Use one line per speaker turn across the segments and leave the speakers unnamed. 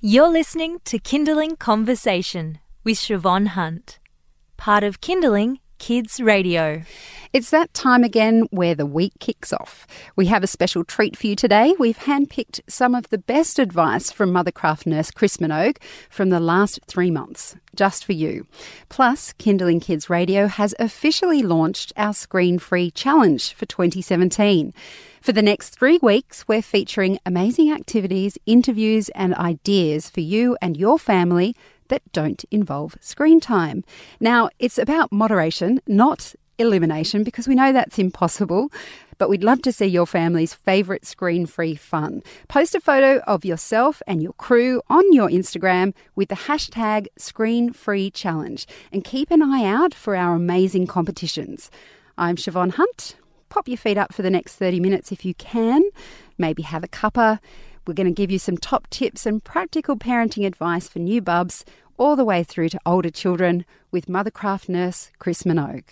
You're listening to Kinderling Conversation with Siobhan Hunt, part of Kinderling Kids Radio.
It's that time again where the week kicks off. We have a special treat for you today. We've handpicked some of the best advice from Mothercraft nurse Chris Minogue from the last three months, just for you. Plus, Kinderling Kids Radio has officially launched our screen free challenge for 2017. For the next three weeks, we're featuring amazing activities, interviews, and ideas for you and your family that don't involve screen time. Now, it's about moderation, not elimination because we know that's impossible. But we'd love to see your family's favourite screen free fun. Post a photo of yourself and your crew on your Instagram with the hashtag Screen Free Challenge and keep an eye out for our amazing competitions. I'm Siobhan Hunt. Pop your feet up for the next 30 minutes if you can. Maybe have a cuppa. We're going to give you some top tips and practical parenting advice for new bubs all the way through to older children with Mothercraft nurse Chris Minogue.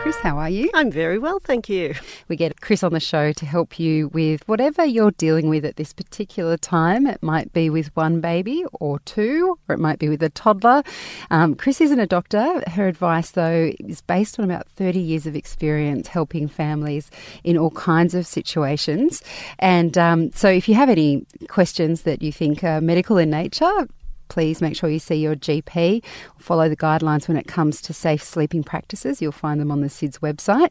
Chris, how are you?
I'm very well, thank you.
We get Chris on the show to help you with whatever you're dealing with at this particular time. It might be with one baby or two, or it might be with a toddler. Um, Chris isn't a doctor. Her advice, though, is based on about 30 years of experience helping families in all kinds of situations. And um, so, if you have any questions that you think are medical in nature, please make sure you see your GP. Follow the guidelines when it comes to safe sleeping practices. You'll find them on the SIDS website.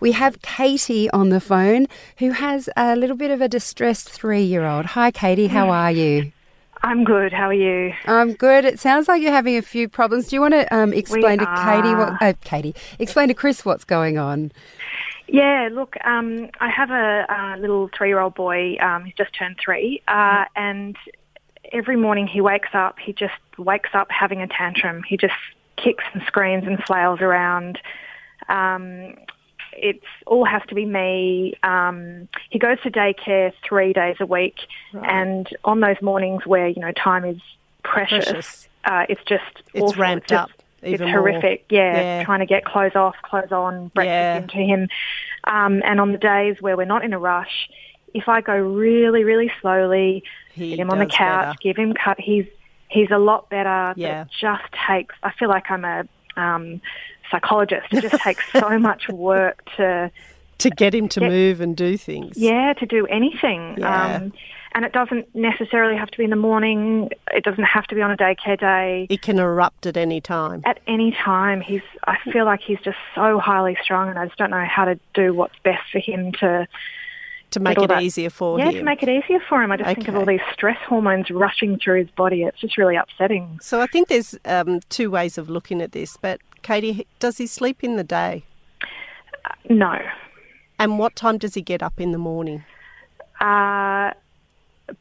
We have Katie on the phone who has a little bit of a distressed three year old. Hi, Katie, how are you?
I'm good. How are you?
I'm good. It sounds like you're having a few problems. Do you want to um, explain
We
to Katie what?
are.
Oh, Katie, explain to Chris what's going on.
Yeah, look, um, I have a, a little three-year-old boy. Um, he's just turned three, uh, and every morning he wakes up. He just wakes up having a tantrum. He just kicks and screams and flails around. Um, it's all has to be me. Um, he goes to daycare three days a week, and on those mornings where you know time is precious,
Precious.
Uh, it's just
It's
awful.
ramped
just-
up even
it's horrific. Yeah,
Yeah.
trying to get clothes off, clothes on, breakfast
Yeah.
into him. Um, and on the days where we're not in a rush, if I go really, really slowly,
He
get him on the couch,
better.
give him cut, he's he's a lot better. but
Yeah.
it just takes. I feel like I'm a um, psychologist. It just takes so much work to
To get him to
Yeah.
move and do things.
yeah to do anything.
Yeah.
Um, and it doesn't necessarily have to be in the morning. It doesn't have to be on a daycare day.
It can erupt at any time.
at any time. He's I feel like he's just so highly strung and I just don't know how to do what's best for him to
To make it
that-
easier for
yeah,
him.
Yeah, to make it easier for him. I just think of all these stress hormones rushing through his body. It's just really upsetting.
so I think there's um, two ways of looking at this. But Katie, does he sleep in the day?
No.
And what time does he get up in the morning?
Uh,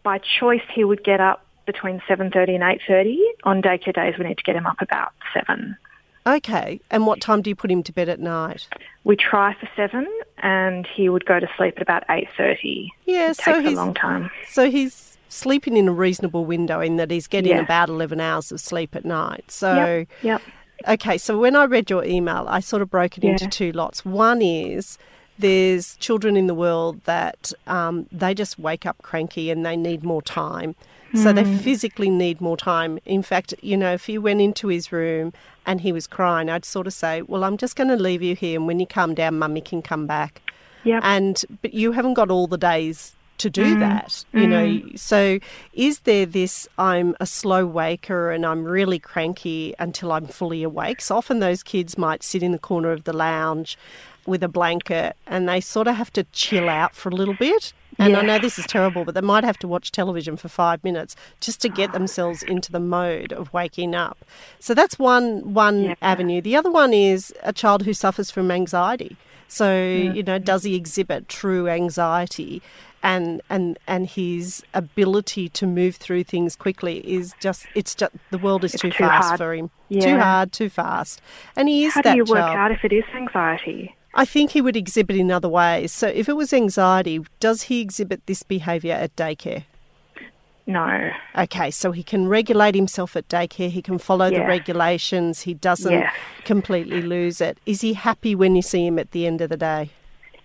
by choice he would get up between 7:30 and 8:30. On daycare days we need to get him up about 7.
Okay. And what time do you put him to bed at night?
We try for 7 and he would go to sleep at about 8:30.
Yeah,
It
so
takes a long time.
so he's sleeping in a reasonable window in that he's getting
Yeah.
about 11 hours of sleep at night. So
Yep. Yep.
Okay, so when I read your email, I sort of broke it into two lots. One is there's children in the world that um, they just wake up cranky and they need more time. So they hmm. physically need more time. In fact, you know, if you went into his room and he was crying, I'd sort of say, "Well, I'm just going to leave you here, and when you calm down, Mummy can come back."
Yep.
And but you haven't got all the days to do hmm. that, you know. Hmm. So is there this? I'm a slow waker and I'm really cranky until I'm fully awake. So often those kids might sit in the corner of the lounge with a blanket and they sort of have to chill out for a little bit. And I know this is terrible, but they might have to watch television for five minutes just to get themselves into the mode of waking up. So that's one one
Yeah.
avenue. The other one is a child who suffers from anxiety. So you know, does he exhibit true anxiety? And, and and his ability to move through things quickly is just it's just the world is
It's
too,
too
fast for him too hard too fast and he is
How
that
do you work out if it is anxiety?
I think he would exhibit in other ways. So if it was anxiety, does he exhibit this behaviour at daycare?
No.
Okay, so he can regulate himself at daycare, he can follow the regulations, he doesn't
Yes.
completely lose it. Is he happy when you see him at the end of the day?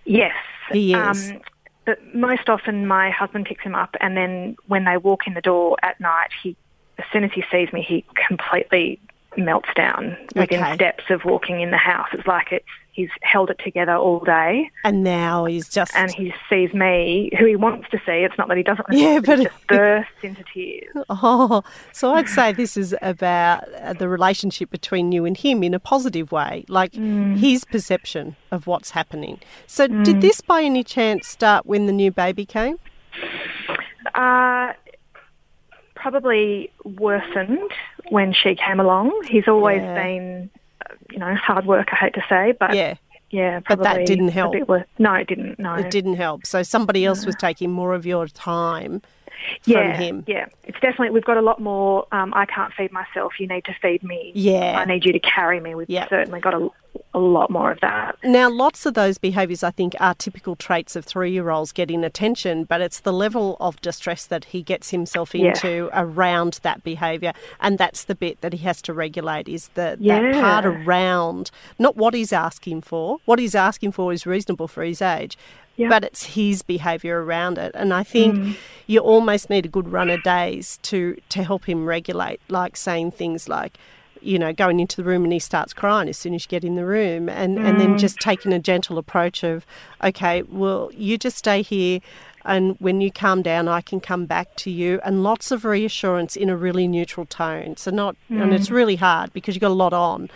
Yes.
He is.
Um, but most often my husband picks him up, and then when they walk in the door at night, he, as soon as he sees me, he completely melts down within
Okay.
steps of walking in the house. It's like it's he's held it together all day,
And now he's just.
and he sees me, who he wants to see. It's not that he doesn't,
Yeah,
but he just bursts into tears.
Oh, so I'd say this is about uh, the relationship between you and him in a positive way, like his perception of what's happening. So, did this by any chance start when the new baby came?
Uh, probably worsened when she came along. He's always
Yeah.
been, you know, hard work. I hate to say, but
Yeah,
yeah,
But that didn't help.
No, it didn't. No,
it didn't help. So, somebody else was taking more of your time
yeah,
from him.
Yeah, it's definitely we've got a lot more. Um, I can't feed myself. You need to feed me.
Yeah.
I need you to carry me. We've
Yeah.
certainly got a, a lot more of that.
Now, lots of those behaviours, I think, are typical traits of three year olds getting attention, but it's the level of distress that he gets himself
Yeah.
into around that behaviour. And that's the bit that he has to regulate is the, that part around, not what he's asking for. What he's asking for is reasonable for his age.
Yeah.
But it's his behaviour around it, and I think
Mm.
you almost need a good run of days to to help him regulate, like saying things like, you know, going into the room and he starts crying as soon as you get in the room, and, and
Mm.
then just taking a gentle approach of, okay, well, you just stay here, and when you calm down, I can come back to you, and lots of reassurance in a really neutral tone. So not, and it's really hard because you've got a lot on,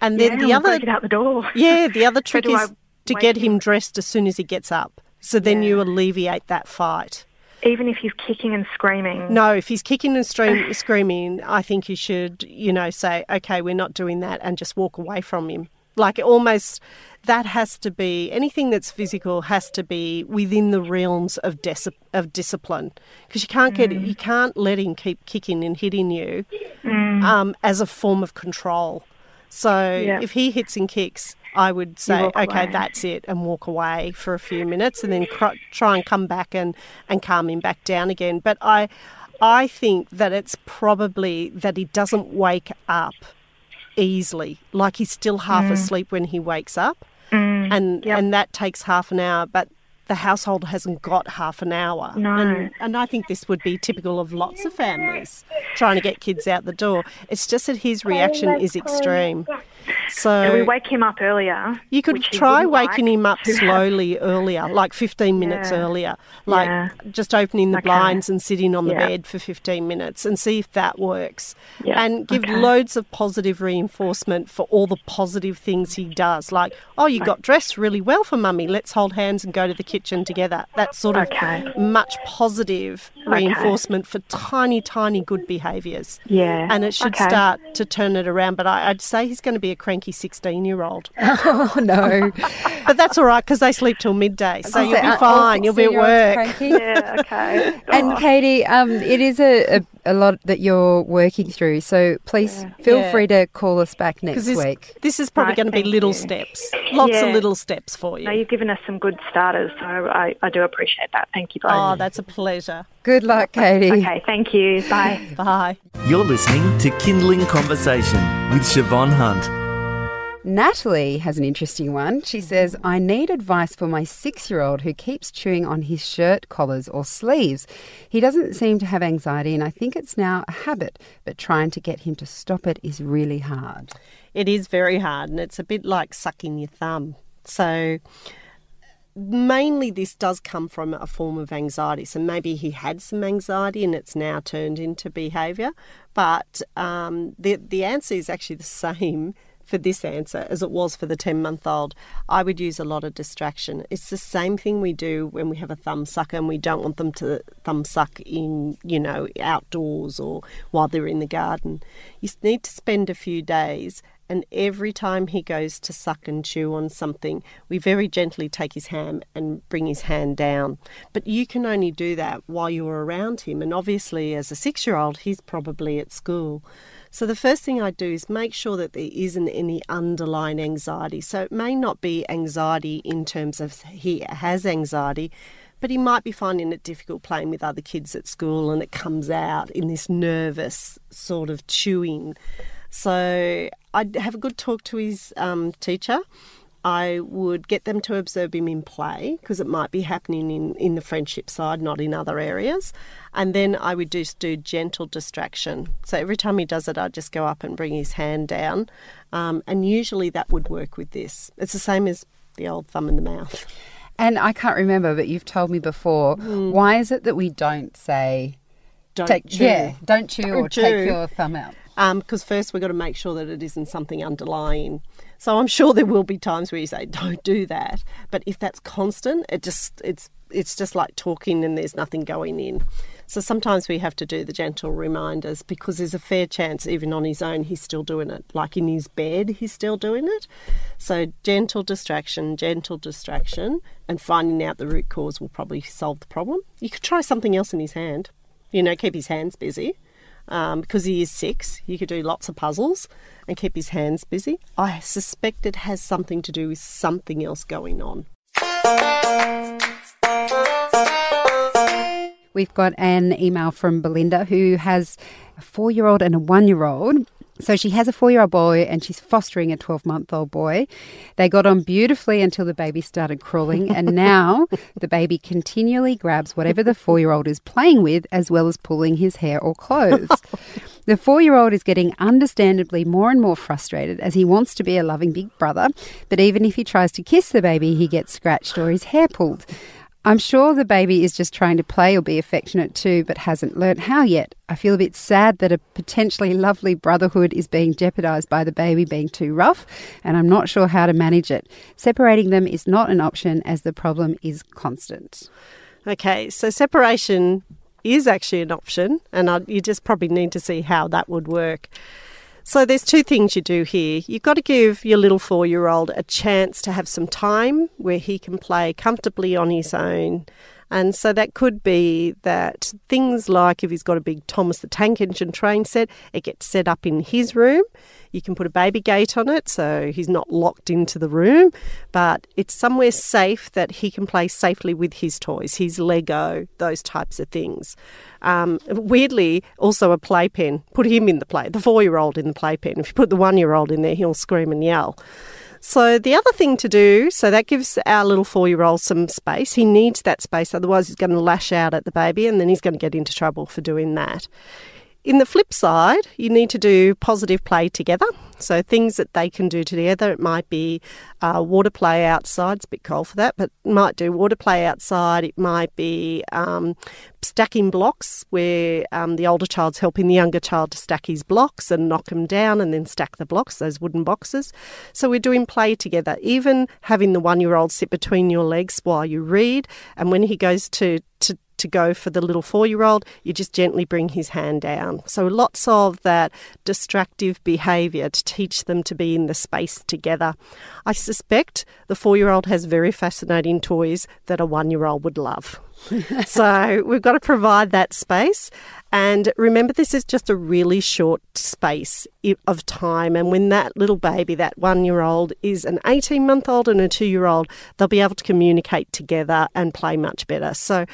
and then
Mm. yeah,
the other,
get out the door.
yeah, the other trick is to get him dressed as soon as he gets up. So then
Yeah.
you alleviate that fight.
Even if he's kicking and screaming.
No, if he's kicking and stream, screaming, I think you should, you know, say, okay, we're not doing that and just walk away from him. Like almost that has to be anything that's physical has to be within the realms of dis- of discipline because you can't get
Mm.
you can't let him keep kicking and hitting you um, as a form of control. So
Yeah.
if he hits and kicks, I would say, okay,
away.
that's it, and walk away for a few minutes, and then cr- try and come back and, and calm him back down again. But I, I think that it's probably that he doesn't wake up easily, like he's still half asleep when he wakes up, and
Mm. Yep.
and that takes half an hour, but. The household hasn't got half an hour.
No.
And, and I think this would be typical of lots of families trying to get kids out the door. It's just that his reaction is extreme. So
So we wake him up earlier.
you could try waking
like
him up slowly earlier, like 15 minutes
Yeah.
earlier, like
Yeah.
just opening the
Okay.
blinds and sitting on the
Yeah.
bed for 15 minutes and see if that works. And give
Okay.
loads of positive reinforcement for all the positive things he does. Like, oh, you got dressed really well for mummy. Let's hold hands and go to the kitchen together. That sort of
Okay.
much positive reinforcement for tiny, tiny good behaviours.
Yeah.
And it should start to turn it around. But I, I'd say he's going to be a cranky 16 year old.
Oh, no.
But that's all right because they sleep till midday, so
I
you'll
say,
be
aren't all
fine. You'll be at work.
cranky?
Yeah. Okay.
And. Katie, um, it is a, a, a lot that you're working through, so please feel
Yeah.
free to call us back next
this,
week.
this is probably
Right,
going to be little
you.
steps, lots of little steps for you.
No, you've given us some good starters, so I, I do appreciate that. Thank you both.
oh, that's a pleasure.
Good luck, Katie.
okay, thank you. Bye.
Bye.
You're listening to Kinderling Conversation with Siobhan Hunt.
Natalie has an interesting one. She says, I need advice for my six year old who keeps chewing on his shirt collars or sleeves. He doesn't seem to have anxiety, and I think it's now a habit, but trying to get him to stop it is really hard.
It is very hard, and it's a bit like sucking your thumb. So, mainly this does come from a form of anxiety. So, maybe he had some anxiety and it's now turned into behaviour. But um, the, the answer is actually the same for this answer as it was for the 10 month old. I would use a lot of distraction. It's the same thing we do when we have a thumb sucker and we don't want them to thumb suck in, you know, outdoors or while they're in the garden. You need to spend a few days and every time he goes to suck and chew on something, we very gently take his hand and bring his hand down. But you can only do that while you're around him. And obviously, as a six year old, he's probably at school. So the first thing I do is make sure that there isn't any underlying anxiety. So it may not be anxiety in terms of he has anxiety, but he might be finding it difficult playing with other kids at school and it comes out in this nervous sort of chewing. So I'd have a good talk to his um, teacher I would get them to observe him in play because it might be happening in, in the friendship side, not in other areas. And then I would just do gentle distraction. So every time he does it, I'd just go up and bring his hand down. Um, and usually that would work with this. It's the same as the old thumb in the mouth.
And I can't remember, but you've told me before. Why is it that we don't say,
Don't
take,
chew.
yeah, don't chew or
Don't chew.
take your thumb out?
Because Um, first we've got to make sure that it isn't something underlying. So I'm sure there will be times where you say, "Don't do that," but if that's constant, it just it's it's just like talking and there's nothing going in. So sometimes we have to do the gentle reminders because there's a fair chance, even on his own, he's still doing it. Like in his bed, he's still doing it. So gentle distraction, gentle distraction, and finding out the root cause will probably solve the problem. You could try something else in his hand. You know, keep his hands busy um, because he is six, he could do lots of puzzles and keep his hands busy. I suspect it has something to do with something else going on.
We've got an email from Belinda who has a four year old and a one year old. So she has a four year old boy and she's fostering a 12 month old boy. They got on beautifully until the baby started crawling, and now the baby continually grabs whatever the four year old is playing with as well as pulling his hair or clothes. The four year old is getting understandably more and more frustrated as he wants to be a loving big brother, but even if he tries to kiss the baby, he gets scratched or his hair pulled. I'm sure the baby is just trying to play or be affectionate too, but hasn't learnt how yet. I feel a bit sad that a potentially lovely brotherhood is being jeopardised by the baby being too rough, and I'm not sure how to manage it. Separating them is not an option as the problem is constant.
Okay, so separation is actually an option, and I, you just probably need to see how that would work. So there's two things you do here. You've got to give your little four-year-old a chance to have some time where he can play comfortably on his own. And so that could be that things like if he's got a big Thomas the Tank Engine train set, it gets set up in his room. You can put a baby gate on it so he's not locked into the room, but it's somewhere safe that he can play safely with his toys, his Lego, those types of things. Um, weirdly, also a playpen. Put him in the play, the four year old in the playpen. If you put the one year old in there, he'll scream and yell. So the other thing to do, so that gives our little four-year-old some space. He needs that space, otherwise he's going to lash out at the baby, and then he's going to get into trouble for doing that. In the flip side, you need to do positive play together. So things that they can do together. It might be uh, water play outside. It's a bit cold for that, but might do water play outside. It might be um, stacking blocks, where um, the older child's helping the younger child to stack his blocks and knock them down, and then stack the blocks, those wooden boxes. So we're doing play together. Even having the one-year-old sit between your legs while you read, and when he goes to to to go for the little four year old, you just gently bring his hand down. So, lots of that distractive behaviour to teach them to be in the space together. I suspect the four year old has very fascinating toys that a one year old would love. so, we've got to provide that space. And remember, this is just a really short space of time. And when that little baby, that one year old, is an 18 month old and a two year old, they'll be able to communicate together and play much better. So,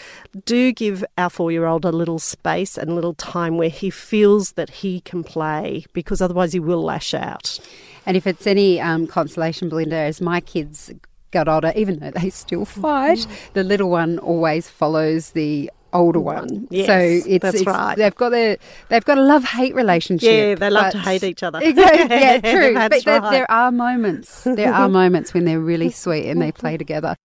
do give our four year old a little space and a little time where he feels that he can play because otherwise he will lash out.
And if it's any um, consolation, Belinda, as my kids got older, even though they still mm-hmm. fight, the little one always follows the older one.
Yes,
so it's,
that's
it's-
right.
They've got a they've got a love hate relationship.
Yeah, they love to hate each other.
Exactly. Yeah, true.
That's
but there, there are moments. There are moments when they're really sweet and they play together.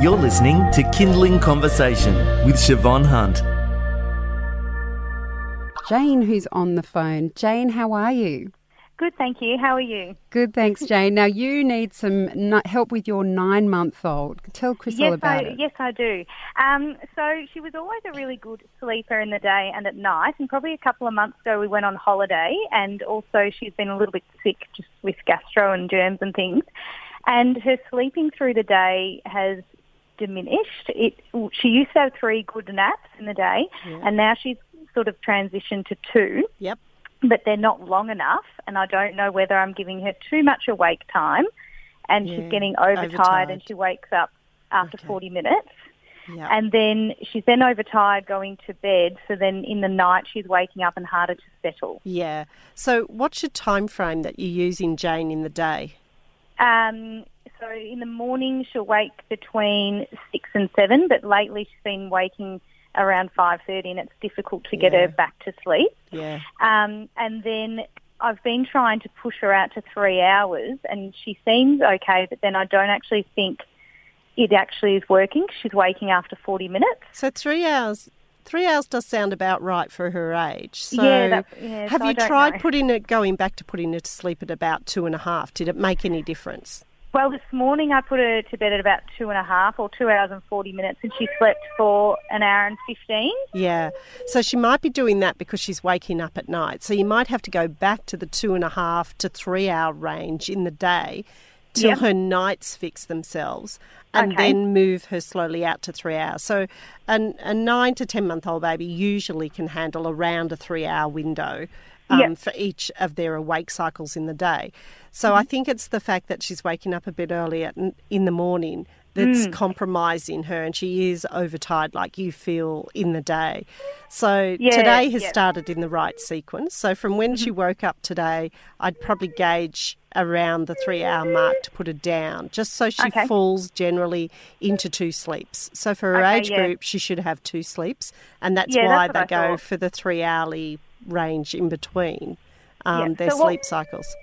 You're listening to Kinderling Conversation with Siobhan Hunt.
Jane, who's on the phone. Jane, how are you?
Good, thank you. How are you?
Good, thanks, Jane. Now you need some help with your nine-month-old. Tell Chris all about
I,
it.
yes, I do. Um, so she was always a really good sleeper in the day and at night. And probably a couple of months ago, we went on holiday, and also she's been a little bit sick, just with gastro and germs and things. And her sleeping through the day has diminished. It she used to have three good naps in the day, and now she's sort of transition to two.
Yep.
but they're not long enough, and I don't know whether I'm giving her too much awake time, and
Yeah,
she's getting overtired,
overtired.
and she wakes up after
Okay.
40 minutes.
Yeah.
And then she's then overtired going to bed. So then in the night she's waking up and harder to settle.
Yeah. So, what's your time frame that you use in Jane in the day?
Um, so in the morning she'll wake between six and seven, but lately she's been waking around five thirty, and it's difficult to get
Yeah.
her back to sleep.
Yeah.
Um, and then I've been trying to push her out to three hours, and she seems okay, but then I don't actually think it actually is working. She's waking after 40 minutes.
So, three hours. Three hours does sound about right for her age. So,
Yeah, that- yeah,
have
so
you tried
know.
putting it, going back to putting her to sleep at about two and a half? Did it make any difference?
Well, this morning I put her to bed at about two and a half or two hours and 40 minutes, and she slept for an hour and 15.
Yeah. So she might be doing that because she's waking up at night. So you might have to go back to the two and a half to three hour range in the day till
Yep.
her nights fix themselves and
Okay.
then move her slowly out to three hours. So an, a nine to 10 month old baby usually can handle around a three hour window. Um,
Yep.
For each of their awake cycles in the day. So
Mm-hmm.
I think it's the fact that she's waking up a bit earlier in- the morning that's
Mm.
compromising her and she is overtired like you feel in the day. So
Yeah,
today has
yeah.
started in the right sequence. So from when she
Mm-hmm.
woke up today, I'd probably gauge around the three hour mark to put her down, just so she
Okay.
falls generally into two sleeps. So for her
Okay,
age
yeah.
group, she should have two sleeps, and that's why
that's
they
I
go
thought.
for the three hourly range in between um,
yeah.
their
so what,
sleep cycles.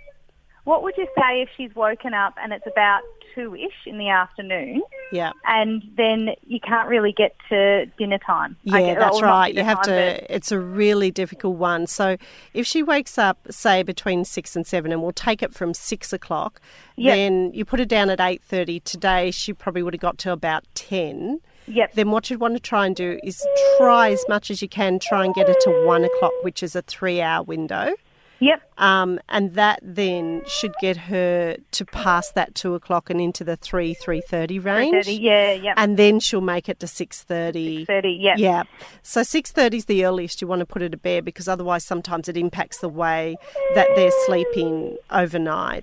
What would you say if she's woken up and it's about two ish in the afternoon?
Yeah.
And then you can't really get to dinner time.
Yeah,
guess,
that's right. You have
time,
to, but... it's a really difficult one. So if she wakes up, say, between six and seven, and we'll take it from six o'clock,
yep.
then you put her down at 8.30. Today, she probably would have got to about
10 yep.
Then what you'd want to try and do is try as much as you can. Try and get it to one o'clock, which is a three-hour window.
Yep.
Um, and that then should get her to pass that two o'clock and into the three three thirty range.
30, yeah, yep.
And then she'll make it to six thirty.
30, yep.
Yeah. So six thirty is the earliest you want to put her to bed because otherwise sometimes it impacts the way that they're sleeping overnight.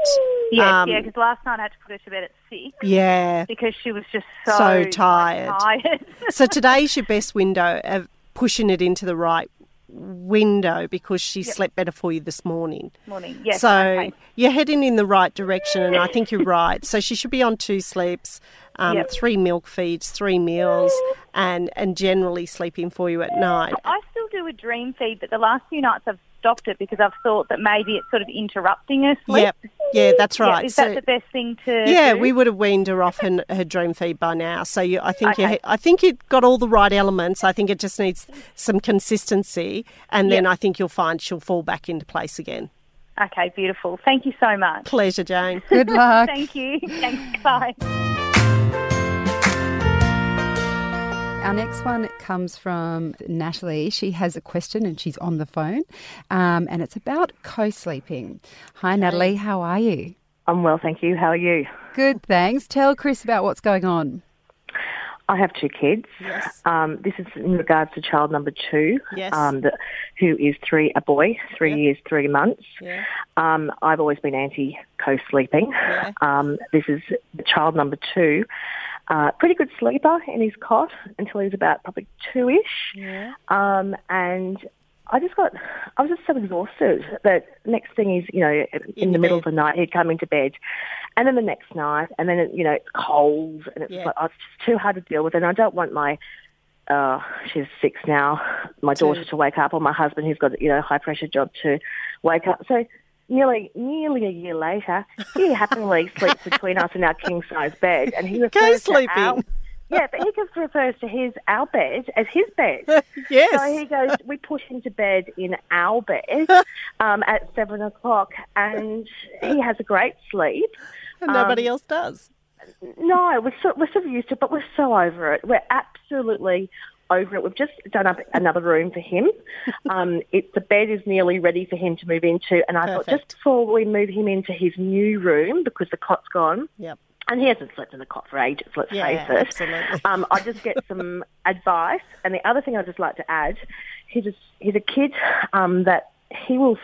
Yes,
Um,
yeah, because last night I had to put her to bed at six
Yeah.
because she was just so,
So tired.
tired.
so today's your best window of pushing it into the right window because she slept better for you this morning.
Morning, yes.
so
okay.
you're heading in the right direction, and I think you're right. So she should be on two sleeps, um,
Yep.
three milk feeds, three meals, and and generally sleeping for you at night.
I still do a dream feed, but the last few nights I've stopped it because I've thought that maybe it's sort of interrupting her sleep.
Yep, yeah, that's
Yeah,
right.
is
So-
that the best thing to
yeah,
do?
we would have weaned her off her, her dream feed by now. So you, I think you,
Okay.
I think you got all the right elements. I think it just needs some consistency, and then
Yep.
I think you'll find she'll fall back into place again.
Okay, beautiful. Thank you so much.
Pleasure, Jane.
Good luck.
Thank you. Thanks. Bye.
Our next one comes from Natalie. She has a question and she's on the phone, um, and it's about co sleeping. Hi, Natalie. How are you?
I'm well, thank you. How are you?
Good, thanks. Tell Chris about what's going on.
I have two kids.
Yes.
Um, this is in regards to child number two,
Yes.
um, the, who is three, a boy, three
Yep.
years, three months.
Yeah.
Um, I've always been anti co-sleeping.
Yeah.
Um, this is child number two. Uh, pretty good sleeper in his cot until he was about probably two-ish.
Yeah.
Um, and I just got, I was just so exhausted that next thing is, you know, in,
In
the middle of the night, he'd come into bed. And then the next night, and then, it, you know, it's cold and it's,
Yeah.
like, oh, it's just too hard to deal with. And I don't want my, uh, she's six now, my
To-
daughter to wake up or my husband who's got, you know, a high pressure job to wake up. So nearly, nearly a year later, he happily sleeps between us in our king size bed. And he refers to
sleeping.
our, yeah, but he just refers to his, our bed as his bed.
yes.
So he goes, we put him to bed in our bed um, at seven o'clock, and he has a great sleep.
and nobody
um,
else does.
No, we're so, we're sort of used to it, but we're so over it. We're absolutely over it. We've just done up another room for him. Um, it, the bed is nearly ready for him to move into, and I thought just before we move him into his new room, because the cot's gone,
Yep.
and he hasn't slept in the cot for ages, let's
Yeah,
face it.
absolutely.
Um, I just get some advice. And the other thing I'd just like to add, he's a, he's a kid um, that he will,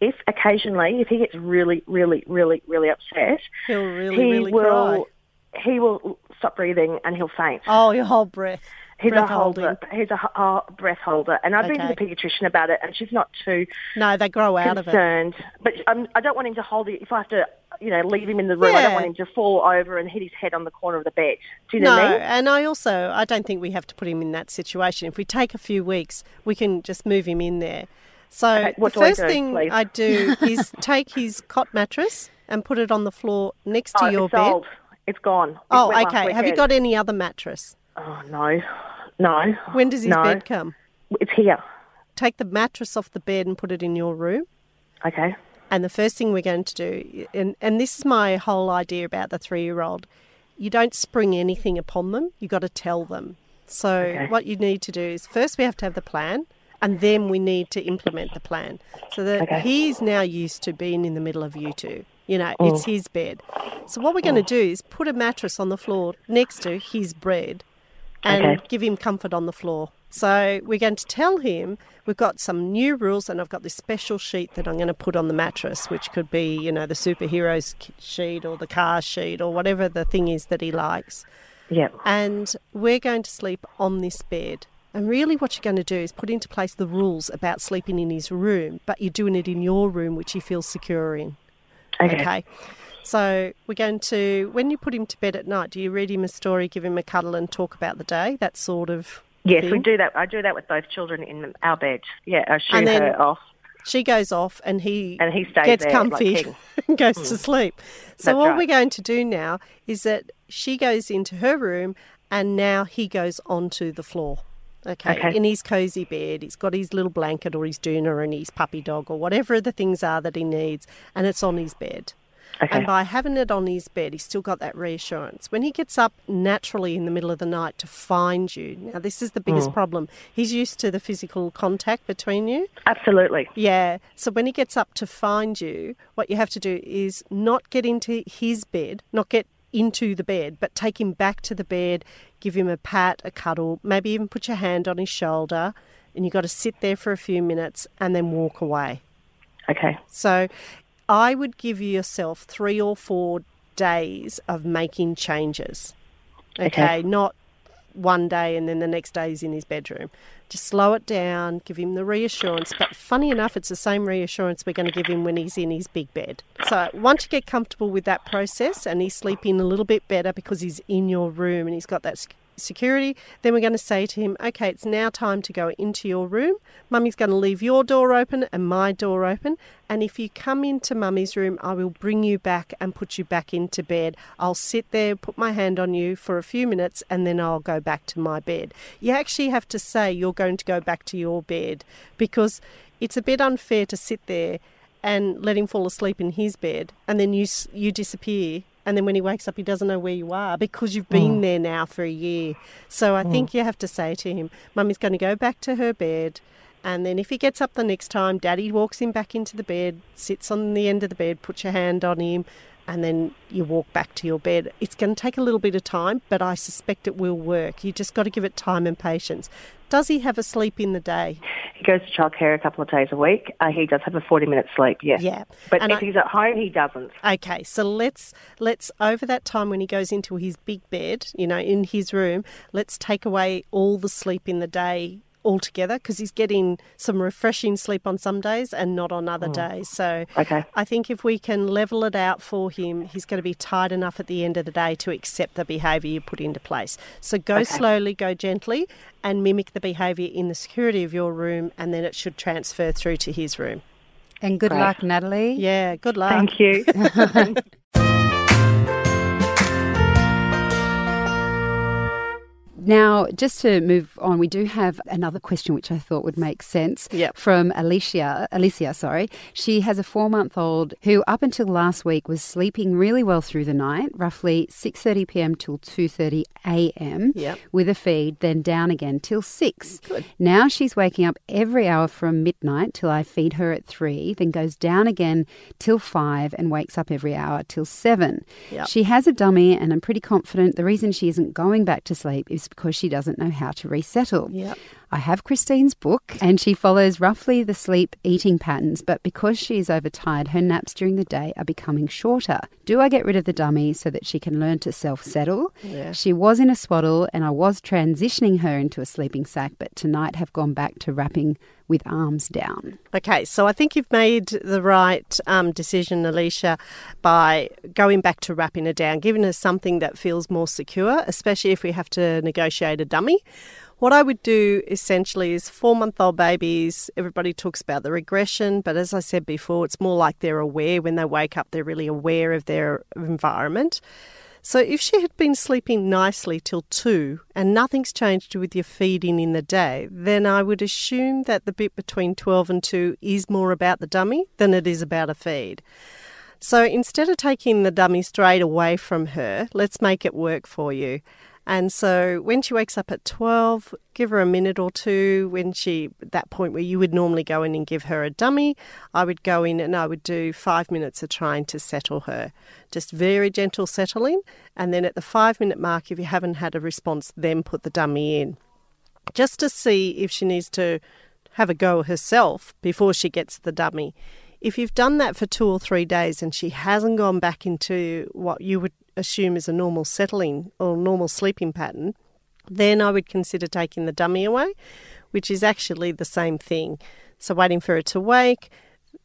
if occasionally, if he gets really, really, really, really upset,
He'll really,
he
really
will
cry.
he will stop breathing and he'll faint.
Oh, your whole breath.
He's
breath
a holder.
holding.
He's a uh, breath holder, and I've been to the paediatrician about it, and she's not too
No, they grow out of it.
concerned. But um, I don't want him to hold it. If I have to, you know, leave him in the room, I don't want him to fall over and hit his head on the corner of the bed. Do you know
No,
what I mean?
and I also I don't think we have to put him in that situation. If we take a few weeks, we can just move him in there. So
Okay, what
the
do I
first
do,
thing
please?
I do is take his cot mattress and put it on the floor next to
oh,
your
it's
bed.
old. It's gone. It
Oh, okay. Have you got any other mattress?
Oh no, no.
When does his
no.
bed come?
It's here.
Take the mattress off the bed and put it in your room.
Okay.
And the first thing we're going to do, and, and this is my whole idea about the three year old, you don't spring anything upon them, you've got to tell them. So,
Okay.
what you need to do is first we have to have the plan, and then we need to implement the plan. So that
Okay.
he's now used to being in the middle of you two. You know, it's oh. his bed. So, what we're going to oh. do is put a mattress on the floor next to his bed and
Okay.
give him comfort on the floor. So we're going to tell him we've got some new rules, and I've got this special sheet that I'm going to put on the mattress, which could be, you know, the superheroes sheet or the car sheet or whatever the thing is that he likes.
Yep.
And we're going to sleep on this bed. And really, what you're going to do is put into place the rules about sleeping in his room, but you're doing it in your room, which he feels secure in.
Okay.
Okay. So we're going to, when you put him to bed at night, do you read him a story, give him a cuddle, and talk about the day? That sort of.
Yes, we do that. I do that with both children in our bed. Yeah, I shoo her off.
She goes off, and he
And he stays
gets
there like
comfy
king.
and goes to mm. sleep. So
That's
what
right.
we're going to do now is that she goes into her room, and now he goes onto the floor. Okay,
Okay.
in his cozy bed, he's got his little blanket or his doona and his puppy dog or whatever the things are that he needs, and it's on his bed.
Okay.
And by having it on his bed, he's still got that reassurance. When he gets up naturally in the middle of the night to find you, now this is the biggest
Mm.
problem. He's used to the physical contact between you.
Absolutely.
Yeah. So when he gets up to find you, what you have to do is not get into his bed, not get into the bed, but take him back to the bed, give him a pat, a cuddle, maybe even put your hand on his shoulder, and you've got to sit there for a few minutes and then walk away.
Okay.
So I would give yourself three or four days of making changes. Okay,
Okay.
not one day and then the next day he's in his bedroom. Just slow it down, give him the reassurance. But funny enough, it's the same reassurance we're going to give him when he's in his big bed. So once you get comfortable with that process and he's sleeping a little bit better because he's in your room and he's got that security, then we're going to say to him, okay, it's now time to go into your room. Mummy's going to leave your door open and my door open. And if you come into Mummy's room, I will bring you back and put you back into bed. I'll sit there, put my hand on you for a few minutes, and then I'll go back to my bed. You actually have to say you're going to go back to your bed because it's a bit unfair to sit there and let him fall asleep in his bed and then you you disappear and then when he wakes up he doesn't know where you are because you've been mm. there now for a year. So i think mm. you have to say to him mummy's going to go back to her bed. And then if he gets up the next time daddy walks him back into the bed sits on the end of the bed puts your hand on him and then you walk back to your bed. It's going to take a little bit of time but i suspect it will work. You just got to give it time and patience does he have a sleep in the day
He goes to childcare a couple of days a week. Uh, he does have a 40 minute sleep, yes.
Yeah.
But
And
if
I-
he's at home, he doesn't.
Okay, so let's let's over that time when he goes into his big bed, you know, in his room, let's take away all the sleep in the day altogether because he's getting some refreshing sleep on some days and not on other oh. days. So
Okay.
I think if we can level it out for him, he's going to be tired enough at the end of the day to accept the behaviour you put into place. So go slowly, go gently, and mimic the behaviour in the security of your room, and then it should transfer through to his room.
And good
Great.
luck, Natalie.
Yeah, good luck.
Thank you.
Now, just to move on, we do have another question which I thought would make sense
Yep.
from Alicia. Alicia, sorry. She has a four-month-old who, up until last week, was sleeping really well through the night, roughly 6:30 p.m. till 2:30 a.m.
Yep.
with a feed, then down again till six. Now she's waking up every hour from midnight till I feed her at three, then goes down again till five, and wakes up every hour till seven.
Yep.
She has a dummy, and I'm pretty confident the reason she isn't going back to sleep is because she doesn't know how to resettle.
Yep.
I have Christine's book, and she follows roughly the sleep eating patterns, but because she is overtired, her naps during the day are becoming shorter. Do I get rid of the dummy so that she can learn to self settle?
Yeah.
She was in a swaddle, and I was transitioning her into a sleeping sack, but tonight have gone back to wrapping with arms down.
Okay, so I think you've made the right um, decision, Alicia, by going back to wrapping her down, giving her something that feels more secure, especially if we have to negotiate a dummy. What I would do essentially is four month old babies, everybody talks about the regression, but as I said before, it's more like they're aware. When they wake up, they're really aware of their environment. So if she had been sleeping nicely till two and nothing's changed with your feeding in the day, then I would assume that the bit between 12 and 2 is more about the dummy than it is about a feed. So instead of taking the dummy straight away from her, let's make it work for you. And so when she wakes up at 12, give her a minute or two. When she, that point where you would normally go in and give her a dummy, I would go in and I would do five minutes of trying to settle her. Just very gentle settling. And then at the five minute mark, if you haven't had a response, then put the dummy in. Just to see if she needs to have a go herself before she gets the dummy. If you've done that for two or three days and she hasn't gone back into what you would assume is a normal settling or normal sleeping pattern, then I would consider taking the dummy away, which is actually the same thing. So waiting for her to wake,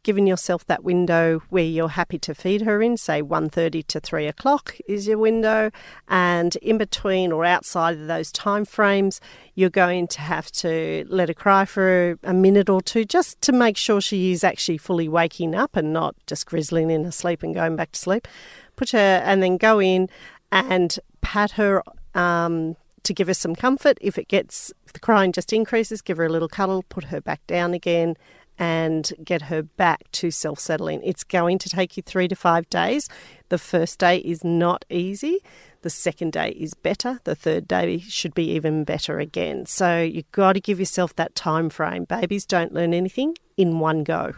giving yourself that window where you're happy to feed her in, say 1.30 to 3 o'clock is your window, and in between or outside of those time frames, you're going to have to let her cry for a minute or two just to make sure she is actually fully waking up and not just grizzling in her sleep and going back to sleep. Put her and then go in and pat her um, to give her some comfort. If it gets if the crying just increases, give her a little cuddle, put her back down again, and get her back to self settling. It's going to take you three to five days. The first day is not easy. The second day is better. The third day should be even better again. So you've got to give yourself that time frame. Babies don't learn anything in one go.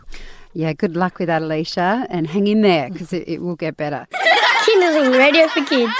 Yeah, good luck with that, Alicia, and hang in there because it, it will get better.
Kinderling Radio for Kids.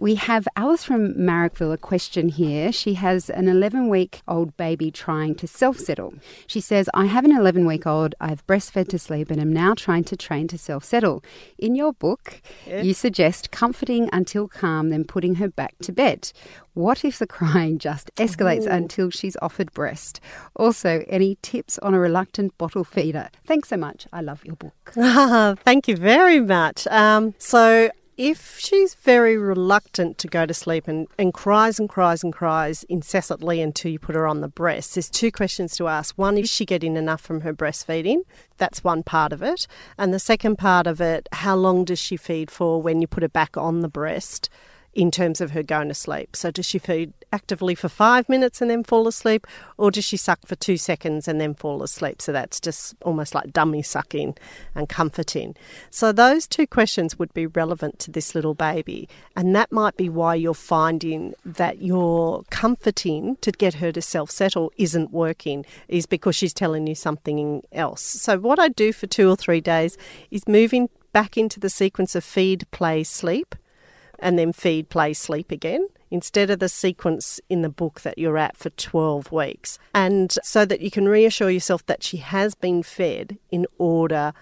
We have Alice from Marrickville a question here. She has an 11 week old baby trying to self settle. She says, I have an 11 week old, I've breastfed to sleep, and am now trying to train to self settle. In your book,
Yeah.
you suggest comforting until calm, then putting her back to bed. What if the crying just escalates until she's offered breast? Also, any tips on a reluctant bottle feeder? Thanks so much. I love your book.
Thank you very much. Um, so, if she's very reluctant to go to sleep and, and cries and cries and cries incessantly until you put her on the breast, there's two questions to ask. One, is she getting enough from her breastfeeding? That's one part of it. And the second part of it, how long does she feed for when you put her back on the breast? In terms of her going to sleep. So, does she feed actively for five minutes and then fall asleep, or does she suck for two seconds and then fall asleep? So, that's just almost like dummy sucking and comforting. So, those two questions would be relevant to this little baby, and that might be why you're finding that your comforting to get her to self settle isn't working, is because she's telling you something else. So, what I do for two or three days is moving back into the sequence of feed, play, sleep and then feed, play, sleep again instead of the sequence in the book that you're at for 12 weeks. And so that you can reassure yourself that she has been fed in order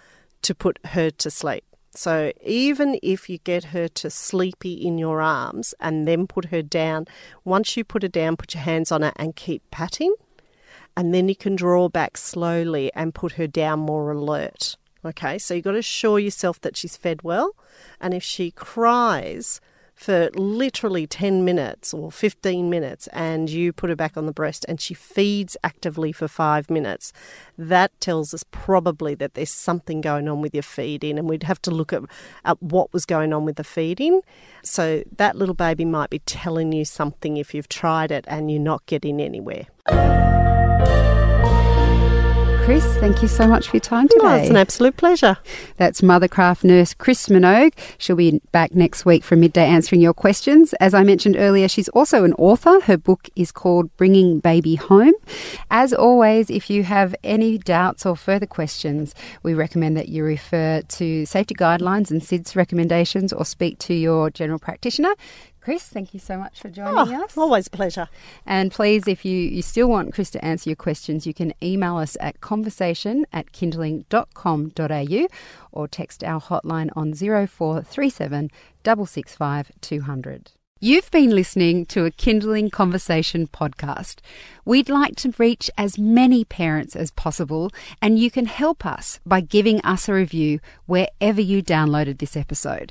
to put her to sleep. So even if you get her to sleepy in your arms and then put her down, once you put her down, put your hands on her and keep patting. And then you can draw back slowly and put her down more alert. Okay, so you've got to assure yourself that she's fed well. And if she cries for literally 10 minutes or 15 minutes and you put her back on the breast and she feeds actively for five minutes, that tells us probably that there's something going on with your feeding. And we'd have to look at, at what was going on with the feeding. So that little baby might be telling you something if you've tried it and you're not getting anywhere.
Chris, thank you so much for your time today.
Oh, it's an absolute pleasure.
That's Mothercraft nurse Chris Minogue. She'll be back next week for midday answering your questions. As I mentioned earlier, she's also an author. Her book is called Bringing Baby Home. As always, if you have any doubts or further questions, we recommend that you refer to safety guidelines and SIDS recommendations or speak to your general practitioner. Chris, thank you so much for joining
Oh,
us.
always a pleasure.
And please, if you, you still want Chris to answer your questions, you can email us at conversation at kinderling.com.au or text our hotline on 0437 665 200. You've been listening to a Kinderling Conversation podcast. We'd like to reach as many parents as possible, and you can help us by giving us a review wherever you downloaded this episode.